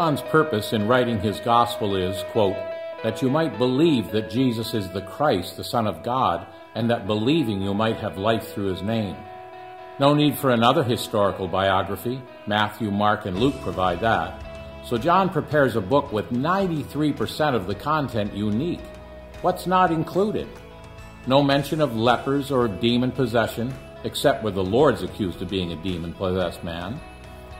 John's purpose in writing his gospel is, quote, that you might believe that Jesus is the Christ, the Son of God, and that believing you might have life through his name. No need for another historical biography. Matthew, Mark, and Luke provide that. So John prepares a book with 93% of the content unique. What's not included? No mention of lepers or demon possession, except where the Lord's accused of being a demon possessed man.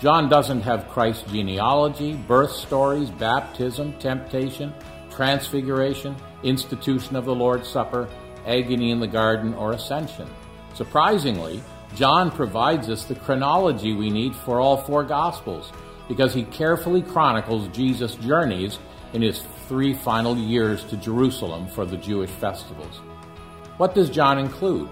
John doesn't have Christ's genealogy, birth stories, baptism, temptation, transfiguration, institution of the Lord's Supper, agony in the garden, or ascension. Surprisingly, John provides us the chronology we need for all four Gospels because he carefully chronicles Jesus' journeys in his three final years to Jerusalem for the Jewish festivals. What does John include?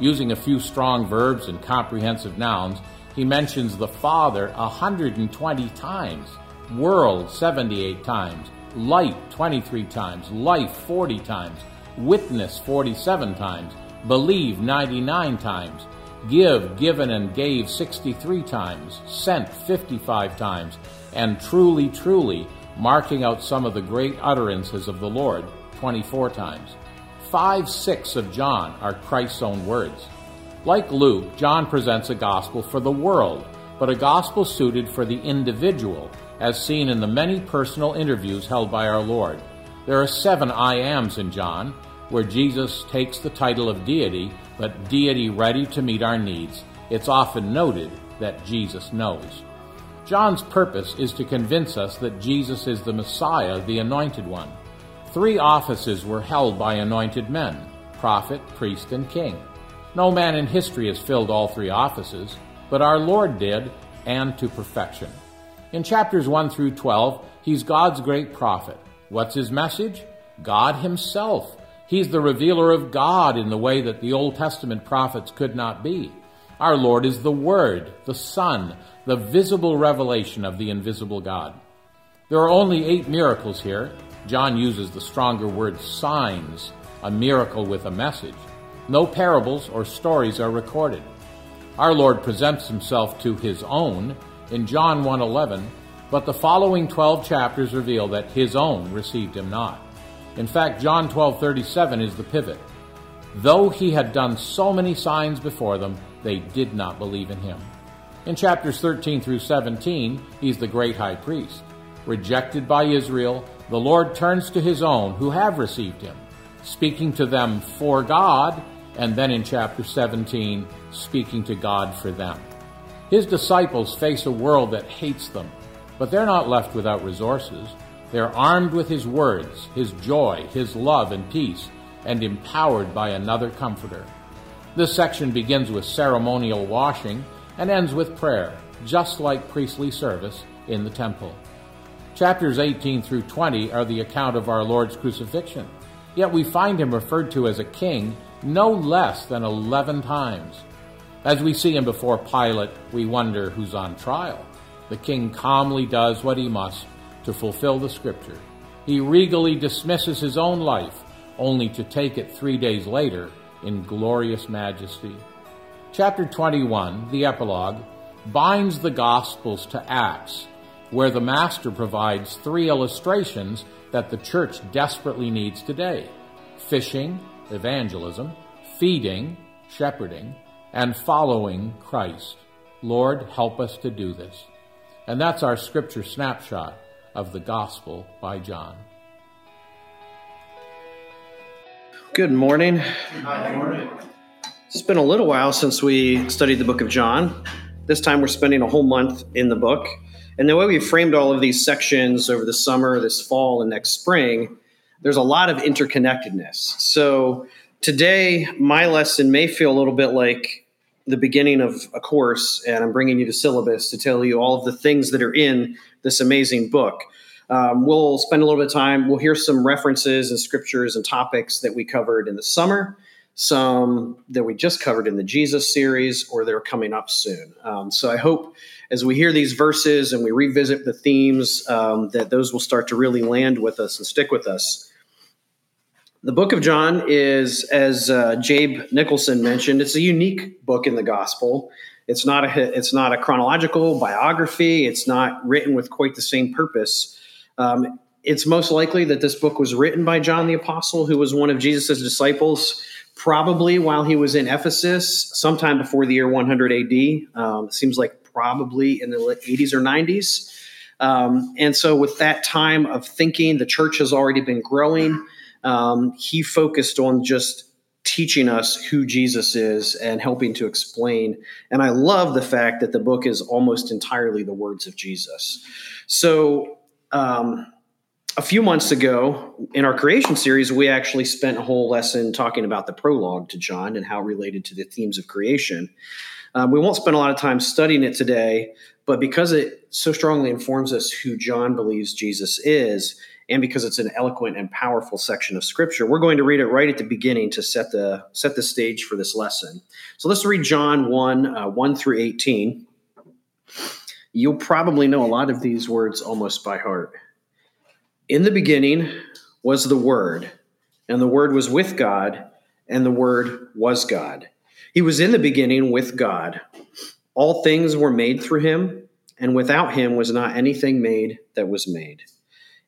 Using a few strong verbs and comprehensive nouns, he mentions the Father 120 times, world 78 times, light 23 times, life 40 times, witness 47 times, believe 99 times, give, given, and gave 63 times, sent 55 times, and truly, truly, marking out some of the great utterances of the Lord 24 times. Five sixths of John are Christ's own words. Like Luke, John presents a gospel for the world, but a gospel suited for the individual, as seen in the many personal interviews held by our Lord. There are seven I ams in John, where Jesus takes the title of deity, but deity ready to meet our needs. It's often noted that Jesus knows. John's purpose is to convince us that Jesus is the Messiah, the Anointed One. Three offices were held by anointed men prophet, priest, and king. No man in history has filled all three offices, but our Lord did, and to perfection. In chapters 1 through 12, he's God's great prophet. What's his message? God Himself He's the revealer of God in the way that the Old Testament prophets could not be. Our Lord is the Word, the Son, the visible revelation of the invisible God. There are only eight miracles here. John uses the stronger word signs, a miracle with a message. No parables or stories are recorded. Our Lord presents himself to his own in John 1:11, but the following 12 chapters reveal that his own received him not. In fact, John 12:37 is the pivot. Though he had done so many signs before them, they did not believe in him. In chapters 13 through 17, he's the great high priest. Rejected by Israel, the Lord turns to his own who have received him, speaking to them for God, and then in chapter 17, speaking to God for them. His disciples face a world that hates them, but they're not left without resources. They're armed with His words, His joy, His love, and peace, and empowered by another Comforter. This section begins with ceremonial washing and ends with prayer, just like priestly service in the temple. Chapters 18 through 20 are the account of our Lord's crucifixion, yet we find him referred to as a king no less than 11 times. As we see him before Pilate, we wonder who's on trial. The king calmly does what he must to fulfill the scripture. He regally dismisses his own life, only to take it three days later in glorious majesty. Chapter 21, the epilogue, binds the Gospels to Acts, where the Master provides three illustrations that the church desperately needs today fishing, evangelism, feeding, shepherding, and following Christ. Lord, help us to do this. And that's our scripture snapshot of the Gospel by John. Good morning. Good morning. It's been a little while since we studied the book of John. This time we're spending a whole month in the book. And the way we framed all of these sections over the summer, this fall, and next spring, there's a lot of interconnectedness. So today, my lesson may feel a little bit like the beginning of a course and I'm bringing you the syllabus to tell you all of the things that are in this amazing book. Um, we'll spend a little bit of time, we'll hear some references and scriptures and topics that we covered in the summer, some that we just covered in the Jesus series, or they're coming up soon. Um, so I hope as we hear these verses and we revisit the themes, um, that those will start to really land with us and stick with us. The book of John is, as uh, Jabe Nicholson mentioned, it's a unique book in the gospel. It's not a it's not a chronological biography. It's not written with quite the same purpose. Um, it's most likely that this book was written by John the Apostle, who was one of Jesus' disciples, probably while he was in Ephesus, sometime before the year 100 AD. Um, seems like probably in the 80s or 90s. Um, and so, with that time of thinking, the church has already been growing. Um, he focused on just teaching us who Jesus is and helping to explain. And I love the fact that the book is almost entirely the words of Jesus. So, um, a few months ago in our creation series, we actually spent a whole lesson talking about the prologue to John and how it related to the themes of creation. Um, we won't spend a lot of time studying it today, but because it so strongly informs us who John believes Jesus is, and because it's an eloquent and powerful section of scripture we're going to read it right at the beginning to set the set the stage for this lesson. So let's read john 1 uh, 1 through 18 you'll probably know a lot of these words almost by heart. In the beginning was the word and the word was with god and the word was god. He was in the beginning with god. All things were made through him and without him was not anything made that was made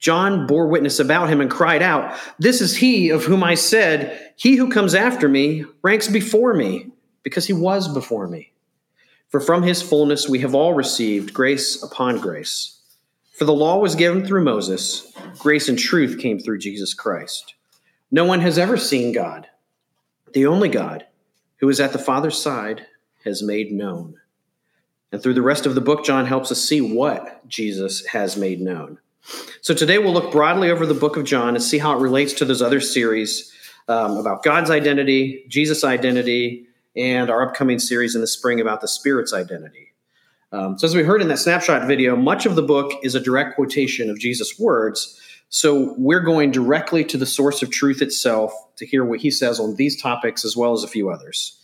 John bore witness about him and cried out, This is he of whom I said, He who comes after me ranks before me, because he was before me. For from his fullness we have all received grace upon grace. For the law was given through Moses, grace and truth came through Jesus Christ. No one has ever seen God. The only God, who is at the Father's side, has made known. And through the rest of the book, John helps us see what Jesus has made known. So today we'll look broadly over the book of John and see how it relates to those other series um, about God's identity, Jesus' identity, and our upcoming series in the spring about the Spirit's identity. Um, so, as we heard in that snapshot video, much of the book is a direct quotation of Jesus' words. So, we're going directly to the source of truth itself to hear what he says on these topics as well as a few others.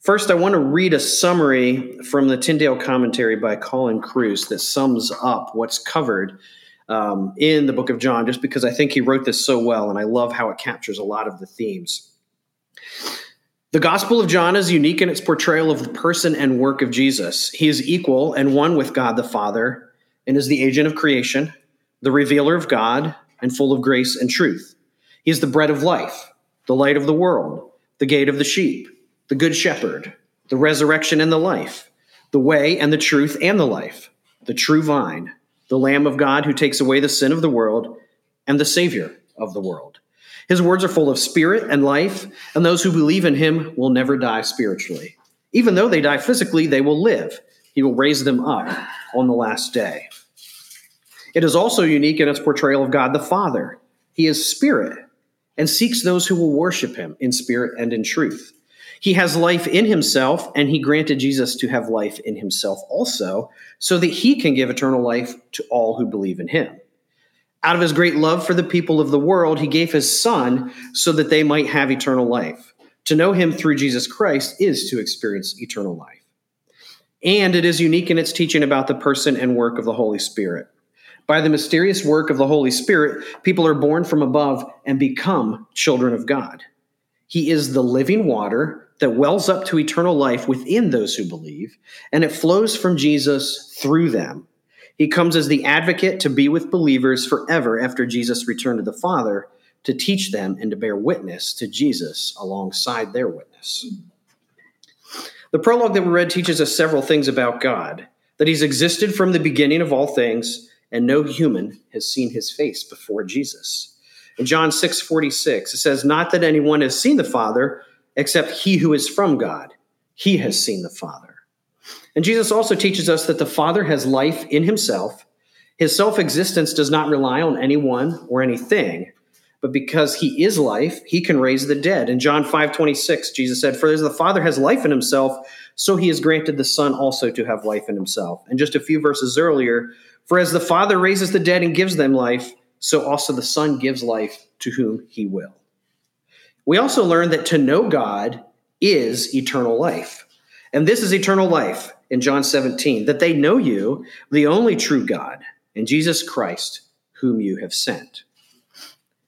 First, I want to read a summary from the Tyndale commentary by Colin Kruse that sums up what's covered um, in the book of John, just because I think he wrote this so well, and I love how it captures a lot of the themes. The Gospel of John is unique in its portrayal of the person and work of Jesus. He is equal and one with God the Father, and is the agent of creation, the revealer of God, and full of grace and truth. He is the bread of life, the light of the world, the gate of the sheep, the good shepherd, the resurrection and the life, the way and the truth and the life, the true vine the Lamb of God who takes away the sin of the world, and the Savior of the world. His words are full of spirit and life, and those who believe in him will never die spiritually. Even though they die physically, they will live. He will raise them up on the last day. It is also unique in its portrayal of God the Father. He is spirit and seeks those who will worship him in spirit and in truth. He has life in himself, and he granted Jesus to have life in himself also, so that he can give eternal life to all who believe in him. Out of his great love for the people of the world, he gave his son so that they might have eternal life. To know him through Jesus Christ is to experience eternal life. And it is unique in its teaching about the person and work of the Holy Spirit. By the mysterious work of the Holy Spirit, people are born from above and become children of God. He is the living water that wells up to eternal life within those who believe, and it flows from Jesus through them. He comes as the advocate to be with believers forever after Jesus returned to the Father to teach them and to bear witness to Jesus alongside their witness. The prologue that we read teaches us several things about God that he's existed from the beginning of all things, and no human has seen his face before Jesus. In John 6 46, it says, Not that anyone has seen the Father, except he who is from God. He has seen the Father. And Jesus also teaches us that the Father has life in himself. His self existence does not rely on anyone or anything, but because he is life, he can raise the dead. In John 5 26, Jesus said, For as the Father has life in himself, so he has granted the Son also to have life in himself. And just a few verses earlier, For as the Father raises the dead and gives them life, so also the Son gives life to whom he will. We also learn that to know God is eternal life. And this is eternal life in John 17, that they know you, the only true God, and Jesus Christ, whom you have sent.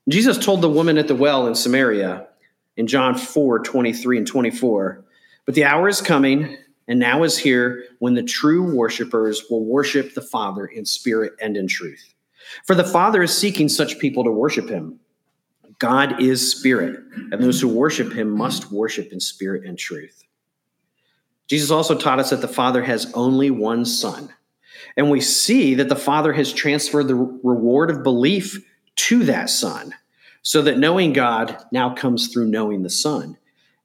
Jesus told the woman at the well in Samaria in John 4 23 and 24, But the hour is coming, and now is here, when the true worshipers will worship the Father in spirit and in truth. For the Father is seeking such people to worship him. God is spirit, and those who worship him must worship in spirit and truth. Jesus also taught us that the Father has only one Son. And we see that the Father has transferred the reward of belief to that Son, so that knowing God now comes through knowing the Son.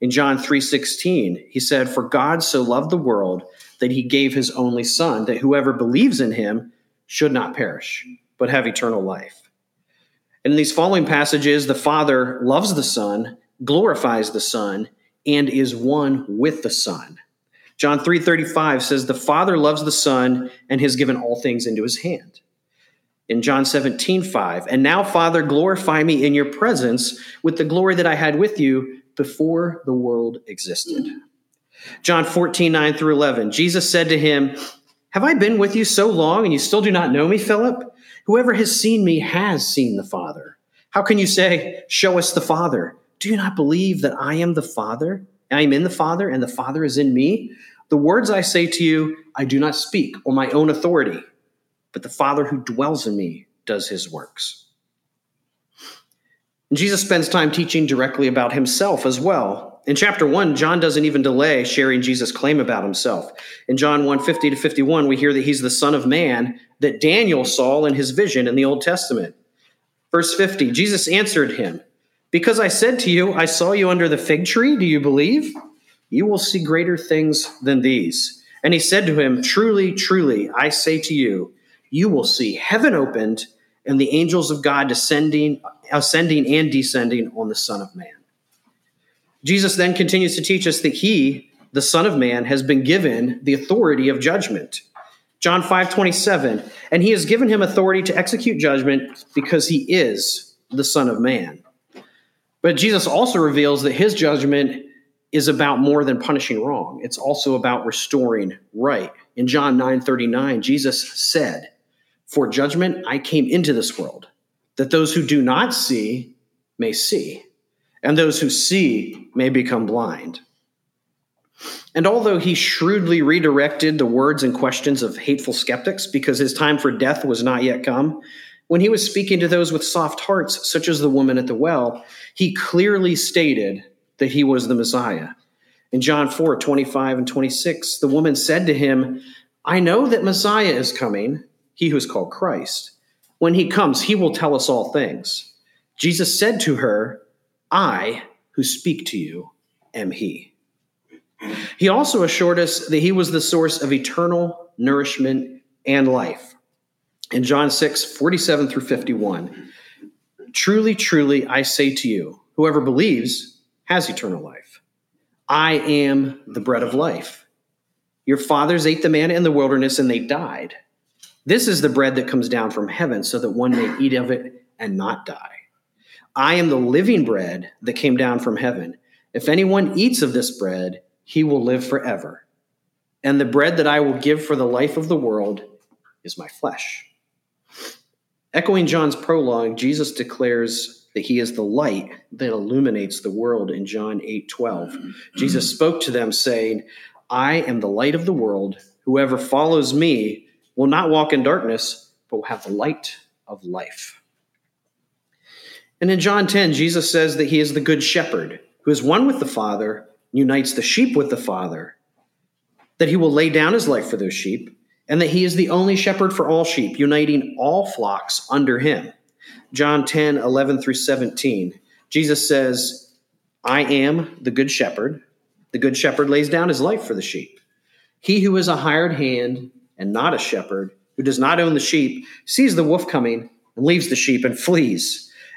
In John 3:16, he said, "For God so loved the world that he gave his only Son, that whoever believes in him should not perish, but have eternal life." And in these following passages, the Father loves the Son, glorifies the Son, and is one with the Son. John 3:35 says the Father loves the Son and has given all things into his hand. In John 17:5, and now Father glorify me in your presence with the glory that I had with you before the world existed. John 14:9 through 11. Jesus said to him, Have I been with you so long and you still do not know me, Philip? Whoever has seen me has seen the Father. How can you say, Show us the Father? Do you not believe that I am the Father? I am in the Father, and the Father is in me. The words I say to you, I do not speak on my own authority, but the Father who dwells in me does his works. And Jesus spends time teaching directly about himself as well. In chapter 1, John doesn't even delay sharing Jesus' claim about himself. In John 1 50 to 51, we hear that he's the Son of Man that Daniel saw in his vision in the Old Testament. Verse 50 Jesus answered him, because I said to you, I saw you under the fig tree, do you believe? You will see greater things than these. And he said to him, Truly, truly, I say to you, you will see heaven opened and the angels of God descending, ascending and descending on the Son of Man. Jesus then continues to teach us that he, the Son of Man, has been given the authority of judgment. John 5 27, and he has given him authority to execute judgment because he is the Son of Man. But Jesus also reveals that his judgment is about more than punishing wrong. It's also about restoring right. In John 9:39, Jesus said, "For judgment I came into this world, that those who do not see may see, and those who see may become blind." And although he shrewdly redirected the words and questions of hateful skeptics because his time for death was not yet come, when he was speaking to those with soft hearts, such as the woman at the well, he clearly stated that he was the Messiah. In John 4 25 and 26, the woman said to him, I know that Messiah is coming, he who is called Christ. When he comes, he will tell us all things. Jesus said to her, I who speak to you am he. He also assured us that he was the source of eternal nourishment and life in John 6, 47 through 51. Truly, truly, I say to you, whoever believes has eternal life. I am the bread of life. Your fathers ate the manna in the wilderness and they died. This is the bread that comes down from heaven so that one may eat of it and not die. I am the living bread that came down from heaven. If anyone eats of this bread, he will live forever. And the bread that I will give for the life of the world is my flesh. Echoing John's prologue, Jesus declares that he is the light that illuminates the world in John 8 12. Jesus spoke to them, saying, I am the light of the world. Whoever follows me will not walk in darkness, but will have the light of life. And in John 10, Jesus says that he is the good shepherd who is one with the Father, unites the sheep with the Father, that he will lay down his life for those sheep, and that he is the only shepherd for all sheep, uniting all flocks under him. John 10, 11 through 17. Jesus says, I am the good shepherd. The good shepherd lays down his life for the sheep. He who is a hired hand and not a shepherd, who does not own the sheep, sees the wolf coming and leaves the sheep and flees.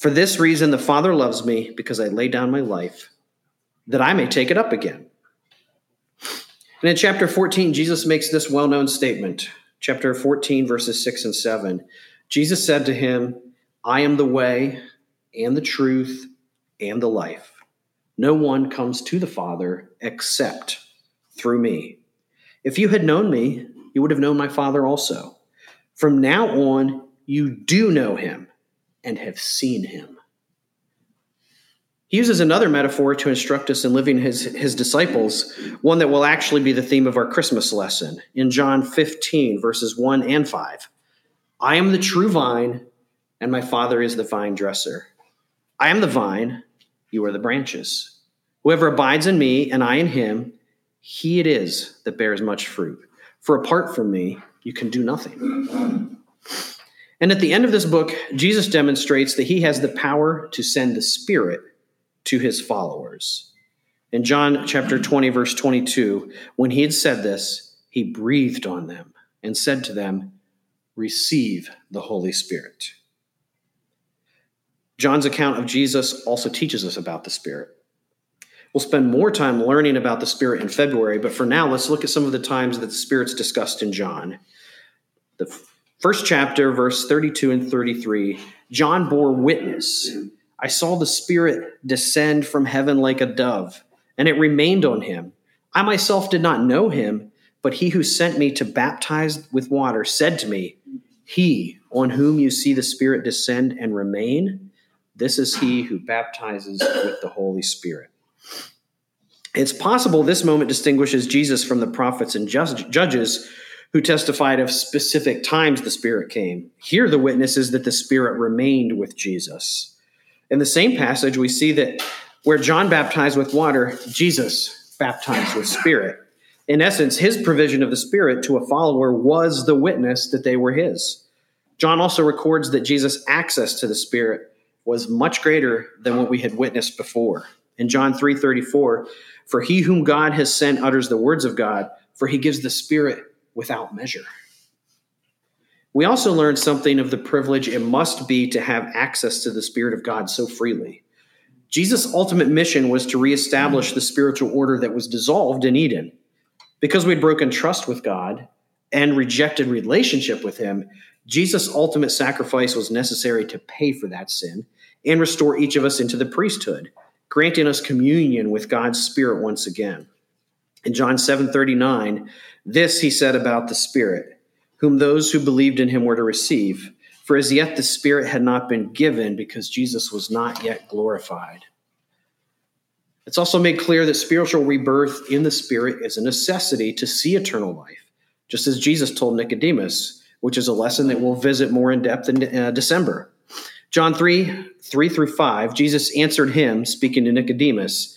For this reason, the Father loves me, because I lay down my life, that I may take it up again. And in chapter 14, Jesus makes this well known statement. Chapter 14, verses 6 and 7. Jesus said to him, I am the way and the truth and the life. No one comes to the Father except through me. If you had known me, you would have known my Father also. From now on, you do know him and have seen him. He uses another metaphor to instruct us in living his, his disciples, one that will actually be the theme of our Christmas lesson in John 15, verses 1 and 5. I am the true vine, and my Father is the vine dresser. I am the vine, you are the branches. Whoever abides in me, and I in him, he it is that bears much fruit. For apart from me, you can do nothing. And at the end of this book, Jesus demonstrates that he has the power to send the Spirit to his followers. In John chapter 20, verse 22, when he had said this, he breathed on them and said to them, Receive the Holy Spirit. John's account of Jesus also teaches us about the Spirit. We'll spend more time learning about the Spirit in February, but for now, let's look at some of the times that the Spirit's discussed in John. The first chapter, verse 32 and 33, John bore witness I saw the Spirit descend from heaven like a dove, and it remained on him. I myself did not know him, but he who sent me to baptize with water said to me, He on whom you see the Spirit descend and remain, this is he who baptizes with the Holy Spirit. It's possible this moment distinguishes Jesus from the prophets and judges who testified of specific times the Spirit came. Here, the witness is that the Spirit remained with Jesus. In the same passage, we see that where John baptized with water, Jesus baptized with spirit. In essence, his provision of the Spirit to a follower was the witness that they were his. John also records that Jesus' access to the Spirit was much greater than what we had witnessed before. In John 3:34, for he whom God has sent utters the words of God, for he gives the Spirit without measure. We also learned something of the privilege it must be to have access to the Spirit of God so freely. Jesus' ultimate mission was to reestablish the spiritual order that was dissolved in Eden. Because we'd broken trust with God and rejected relationship with Him, Jesus' ultimate sacrifice was necessary to pay for that sin and restore each of us into the priesthood, granting us communion with God's Spirit once again. In John 7:39, this he said about the Spirit whom those who believed in him were to receive. For as yet the Spirit had not been given because Jesus was not yet glorified. It's also made clear that spiritual rebirth in the Spirit is a necessity to see eternal life, just as Jesus told Nicodemus, which is a lesson that we'll visit more in depth in uh, December. John 3 3 through 5, Jesus answered him, speaking to Nicodemus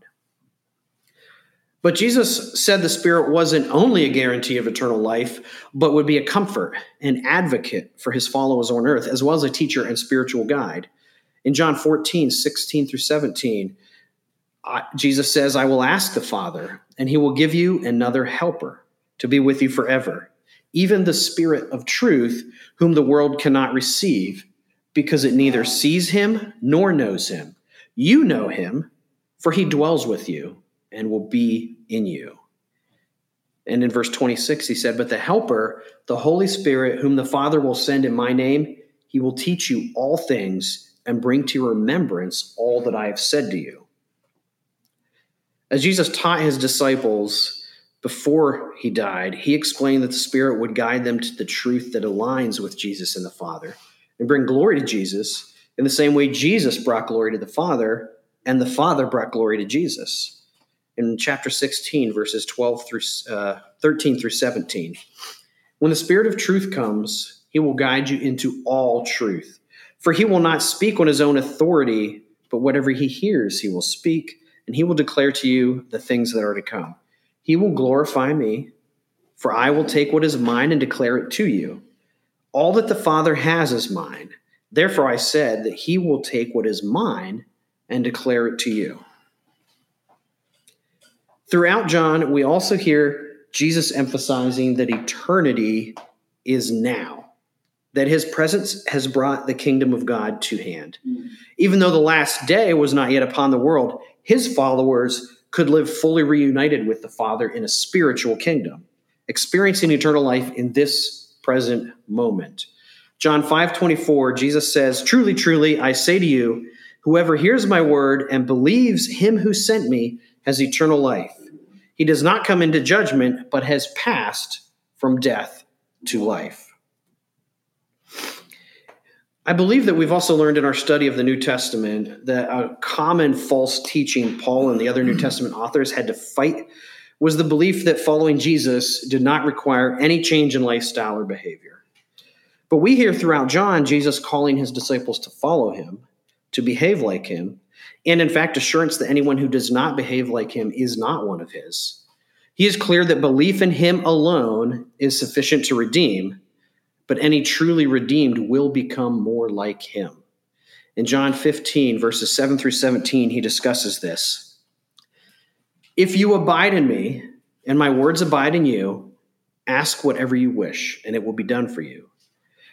But Jesus said the Spirit wasn't only a guarantee of eternal life, but would be a comfort, an advocate for his followers on earth, as well as a teacher and spiritual guide. In John 14, 16 through 17, Jesus says, I will ask the Father, and he will give you another helper to be with you forever, even the Spirit of truth, whom the world cannot receive, because it neither sees him nor knows him. You know him, for he dwells with you and will be in you. And in verse 26, he said, But the Helper, the Holy Spirit, whom the Father will send in my name, he will teach you all things and bring to remembrance all that I have said to you. As Jesus taught his disciples before he died, he explained that the Spirit would guide them to the truth that aligns with Jesus and the Father and bring glory to Jesus in the same way Jesus brought glory to the Father and the Father brought glory to Jesus in chapter 16, verses 12 through uh, 13 through 17. When the Spirit of truth comes, he will guide you into all truth. For he will not speak on his own authority, but whatever he hears, he will speak, and he will declare to you the things that are to come. He will glorify me, for I will take what is mine and declare it to you. All that the Father has is mine. Therefore, I said that he will take what is mine and declare it to you. Throughout John, we also hear Jesus emphasizing that eternity is now, that his presence has brought the kingdom of God to hand. Mm. Even though the last day was not yet upon the world, his followers could live fully reunited with the Father in a spiritual kingdom, experiencing eternal life in this present moment. John 5:24 Jesus says, "Truly, truly, I say to you, whoever hears my word and believes him who sent me has eternal life. He does not come into judgment, but has passed from death to life. I believe that we've also learned in our study of the New Testament that a common false teaching Paul and the other New Testament authors had to fight was the belief that following Jesus did not require any change in lifestyle or behavior. But we hear throughout John Jesus calling his disciples to follow him, to behave like him, and in fact, assurance that anyone who does not behave like him is not one of his. He is clear that belief in him alone is sufficient to redeem, but any truly redeemed will become more like him. In John 15, verses 7 through 17, he discusses this. If you abide in me, and my words abide in you, ask whatever you wish, and it will be done for you.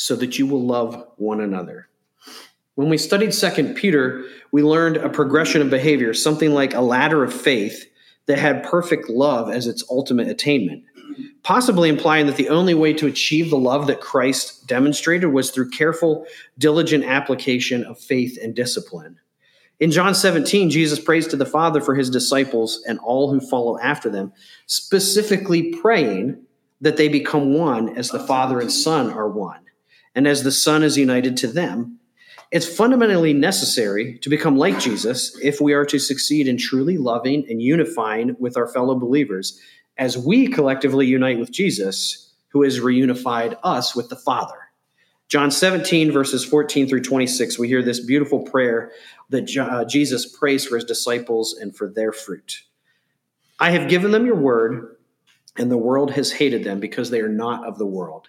so that you will love one another. When we studied Second Peter, we learned a progression of behavior, something like a ladder of faith that had perfect love as its ultimate attainment, possibly implying that the only way to achieve the love that Christ demonstrated was through careful, diligent application of faith and discipline. In John 17, Jesus prays to the Father for his disciples and all who follow after them, specifically praying that they become one as the Father and Son are one and as the Son is united to them, it's fundamentally necessary to become like Jesus if we are to succeed in truly loving and unifying with our fellow believers as we collectively unite with Jesus, who has reunified us with the Father. John 17, verses 14 through 26, we hear this beautiful prayer that uh, Jesus prays for his disciples and for their fruit. I have given them your word, and the world has hated them because they are not of the world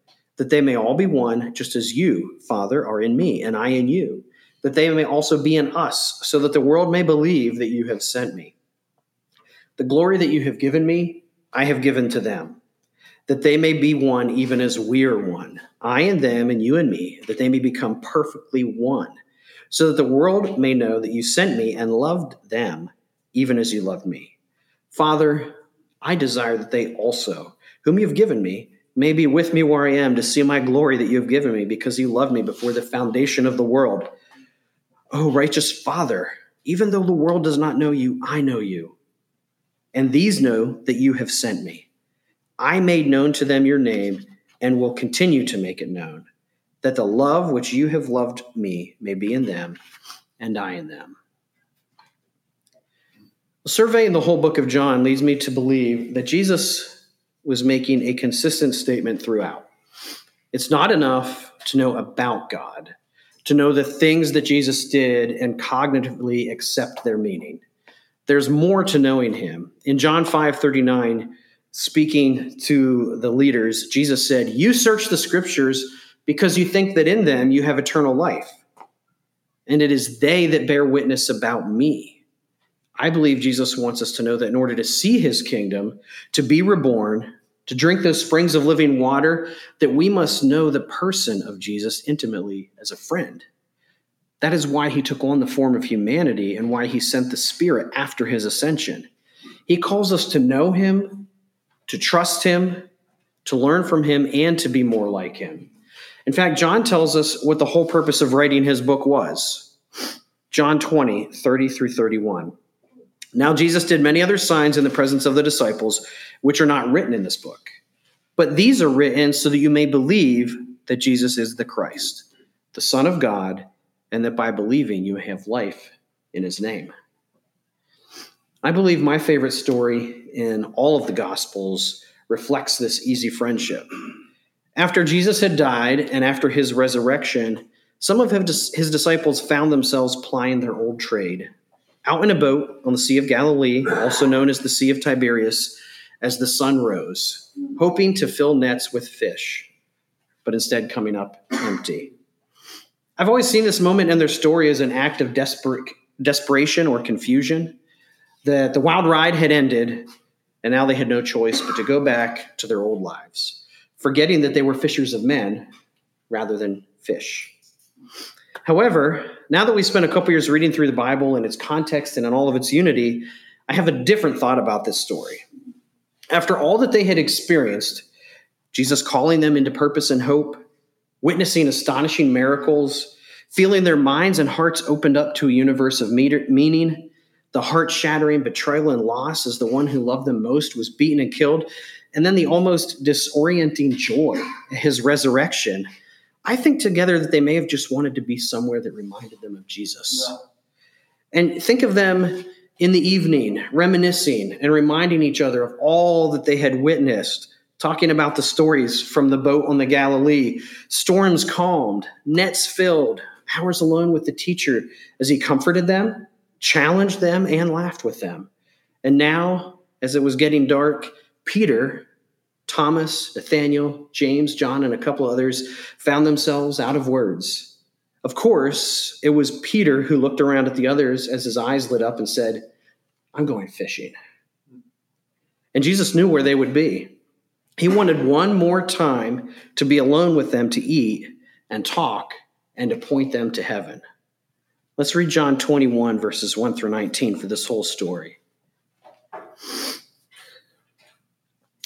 that they may all be one, just as you, Father, are in me, and I in you, that they may also be in us, so that the world may believe that you have sent me. The glory that you have given me, I have given to them, that they may be one even as we are one, I and them and you and me, that they may become perfectly one, so that the world may know that you sent me and loved them even as you loved me. Father, I desire that they also, whom you have given me, may be with me where I am to see my glory that you have given me because you loved me before the foundation of the world. Oh, righteous Father, even though the world does not know you, I know you. And these know that you have sent me. I made known to them your name and will continue to make it known, that the love which you have loved me may be in them and I in them. Surveying the whole book of John leads me to believe that Jesus was making a consistent statement throughout. It's not enough to know about God, to know the things that Jesus did and cognitively accept their meaning. There's more to knowing him. In John 5 39, speaking to the leaders, Jesus said, You search the scriptures because you think that in them you have eternal life. And it is they that bear witness about me. I believe Jesus wants us to know that in order to see his kingdom, to be reborn, to drink those springs of living water, that we must know the person of Jesus intimately as a friend. That is why he took on the form of humanity and why he sent the Spirit after his ascension. He calls us to know him, to trust him, to learn from him, and to be more like him. In fact, John tells us what the whole purpose of writing his book was. John 20, 30 through 31. Now, Jesus did many other signs in the presence of the disciples, which are not written in this book. But these are written so that you may believe that Jesus is the Christ, the Son of God, and that by believing you have life in his name. I believe my favorite story in all of the Gospels reflects this easy friendship. After Jesus had died and after his resurrection, some of his disciples found themselves plying their old trade out in a boat on the Sea of Galilee, also known as the Sea of Tiberias, as the sun rose, hoping to fill nets with fish, but instead coming up empty. I've always seen this moment in their story as an act of desperate, desperation or confusion. That the wild ride had ended, and now they had no choice but to go back to their old lives, forgetting that they were fishers of men rather than fish. However, now that we spent a couple years reading through the Bible in its context and in all of its unity, I have a different thought about this story. After all that they had experienced, Jesus calling them into purpose and hope, witnessing astonishing miracles, feeling their minds and hearts opened up to a universe of meaning, the heart shattering betrayal and loss as the one who loved them most was beaten and killed, and then the almost disorienting joy his resurrection I think together that they may have just wanted to be somewhere that reminded them of Jesus. Yeah. And think of them in the evening, reminiscing and reminding each other of all that they had witnessed, talking about the stories from the boat on the Galilee, storms calmed, nets filled, hours alone with the teacher as he comforted them, challenged them, and laughed with them. And now, as it was getting dark, Peter Thomas, Nathaniel, James, John, and a couple others found themselves out of words. Of course, it was Peter who looked around at the others as his eyes lit up and said, I'm going fishing. And Jesus knew where they would be. He wanted one more time to be alone with them to eat and talk and to point them to heaven. Let's read John 21, verses 1 through 19 for this whole story.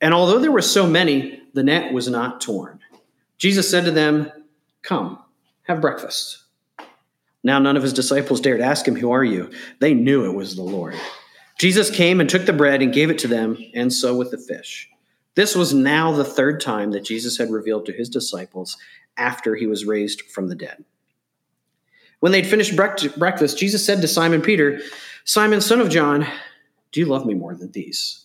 And although there were so many, the net was not torn. Jesus said to them, Come, have breakfast. Now none of his disciples dared ask him, Who are you? They knew it was the Lord. Jesus came and took the bread and gave it to them, and so with the fish. This was now the third time that Jesus had revealed to his disciples after he was raised from the dead. When they'd finished breakfast, Jesus said to Simon Peter, Simon, son of John, do you love me more than these?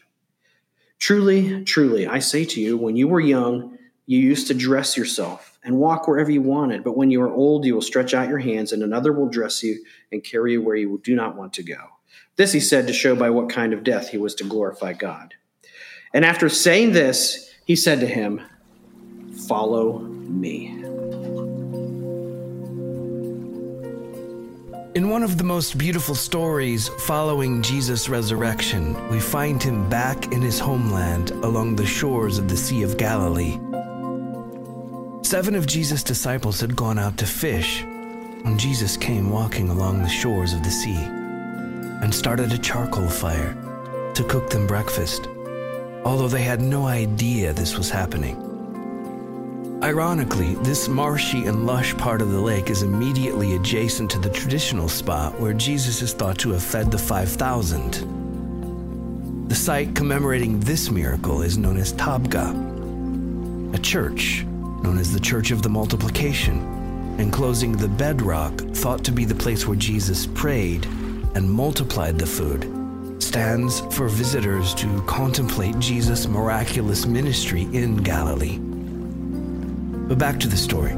Truly, truly, I say to you, when you were young, you used to dress yourself and walk wherever you wanted. But when you are old, you will stretch out your hands, and another will dress you and carry you where you do not want to go. This he said to show by what kind of death he was to glorify God. And after saying this, he said to him, Follow me. In one of the most beautiful stories following Jesus' resurrection, we find him back in his homeland along the shores of the Sea of Galilee. Seven of Jesus' disciples had gone out to fish when Jesus came walking along the shores of the sea and started a charcoal fire to cook them breakfast, although they had no idea this was happening. Ironically, this marshy and lush part of the lake is immediately adjacent to the traditional spot where Jesus is thought to have fed the 5,000. The site commemorating this miracle is known as Tabgha, a church known as the Church of the Multiplication, enclosing the bedrock thought to be the place where Jesus prayed and multiplied the food stands for visitors to contemplate Jesus' miraculous ministry in Galilee. But back to the story.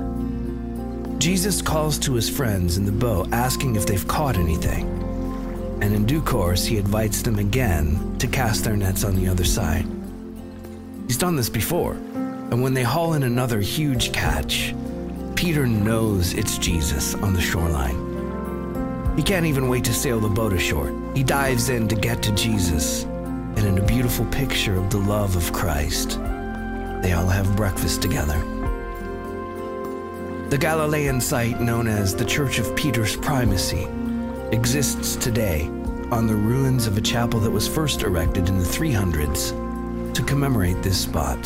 Jesus calls to his friends in the boat asking if they've caught anything. And in due course, he invites them again to cast their nets on the other side. He's done this before, and when they haul in another huge catch, Peter knows it's Jesus on the shoreline. He can't even wait to sail the boat ashore. He dives in to get to Jesus, and in a beautiful picture of the love of Christ, they all have breakfast together. The Galilean site known as the Church of Peter's Primacy exists today on the ruins of a chapel that was first erected in the 300s to commemorate this spot.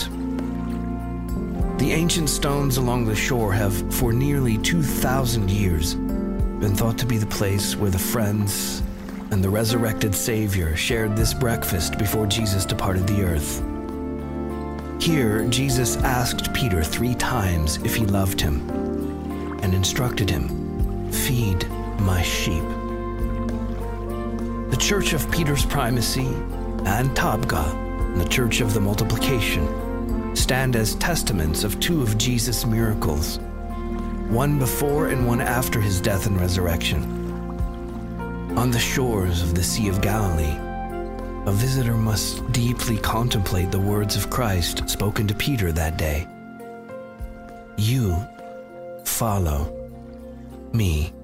The ancient stones along the shore have, for nearly 2,000 years, been thought to be the place where the friends and the resurrected Savior shared this breakfast before Jesus departed the earth. Here, Jesus asked Peter three times if he loved him and instructed him Feed my sheep. The Church of Peter's Primacy and Tabgha, and the Church of the Multiplication, stand as testaments of two of Jesus' miracles, one before and one after his death and resurrection. On the shores of the Sea of Galilee, a visitor must deeply contemplate the words of Christ spoken to Peter that day. You follow me.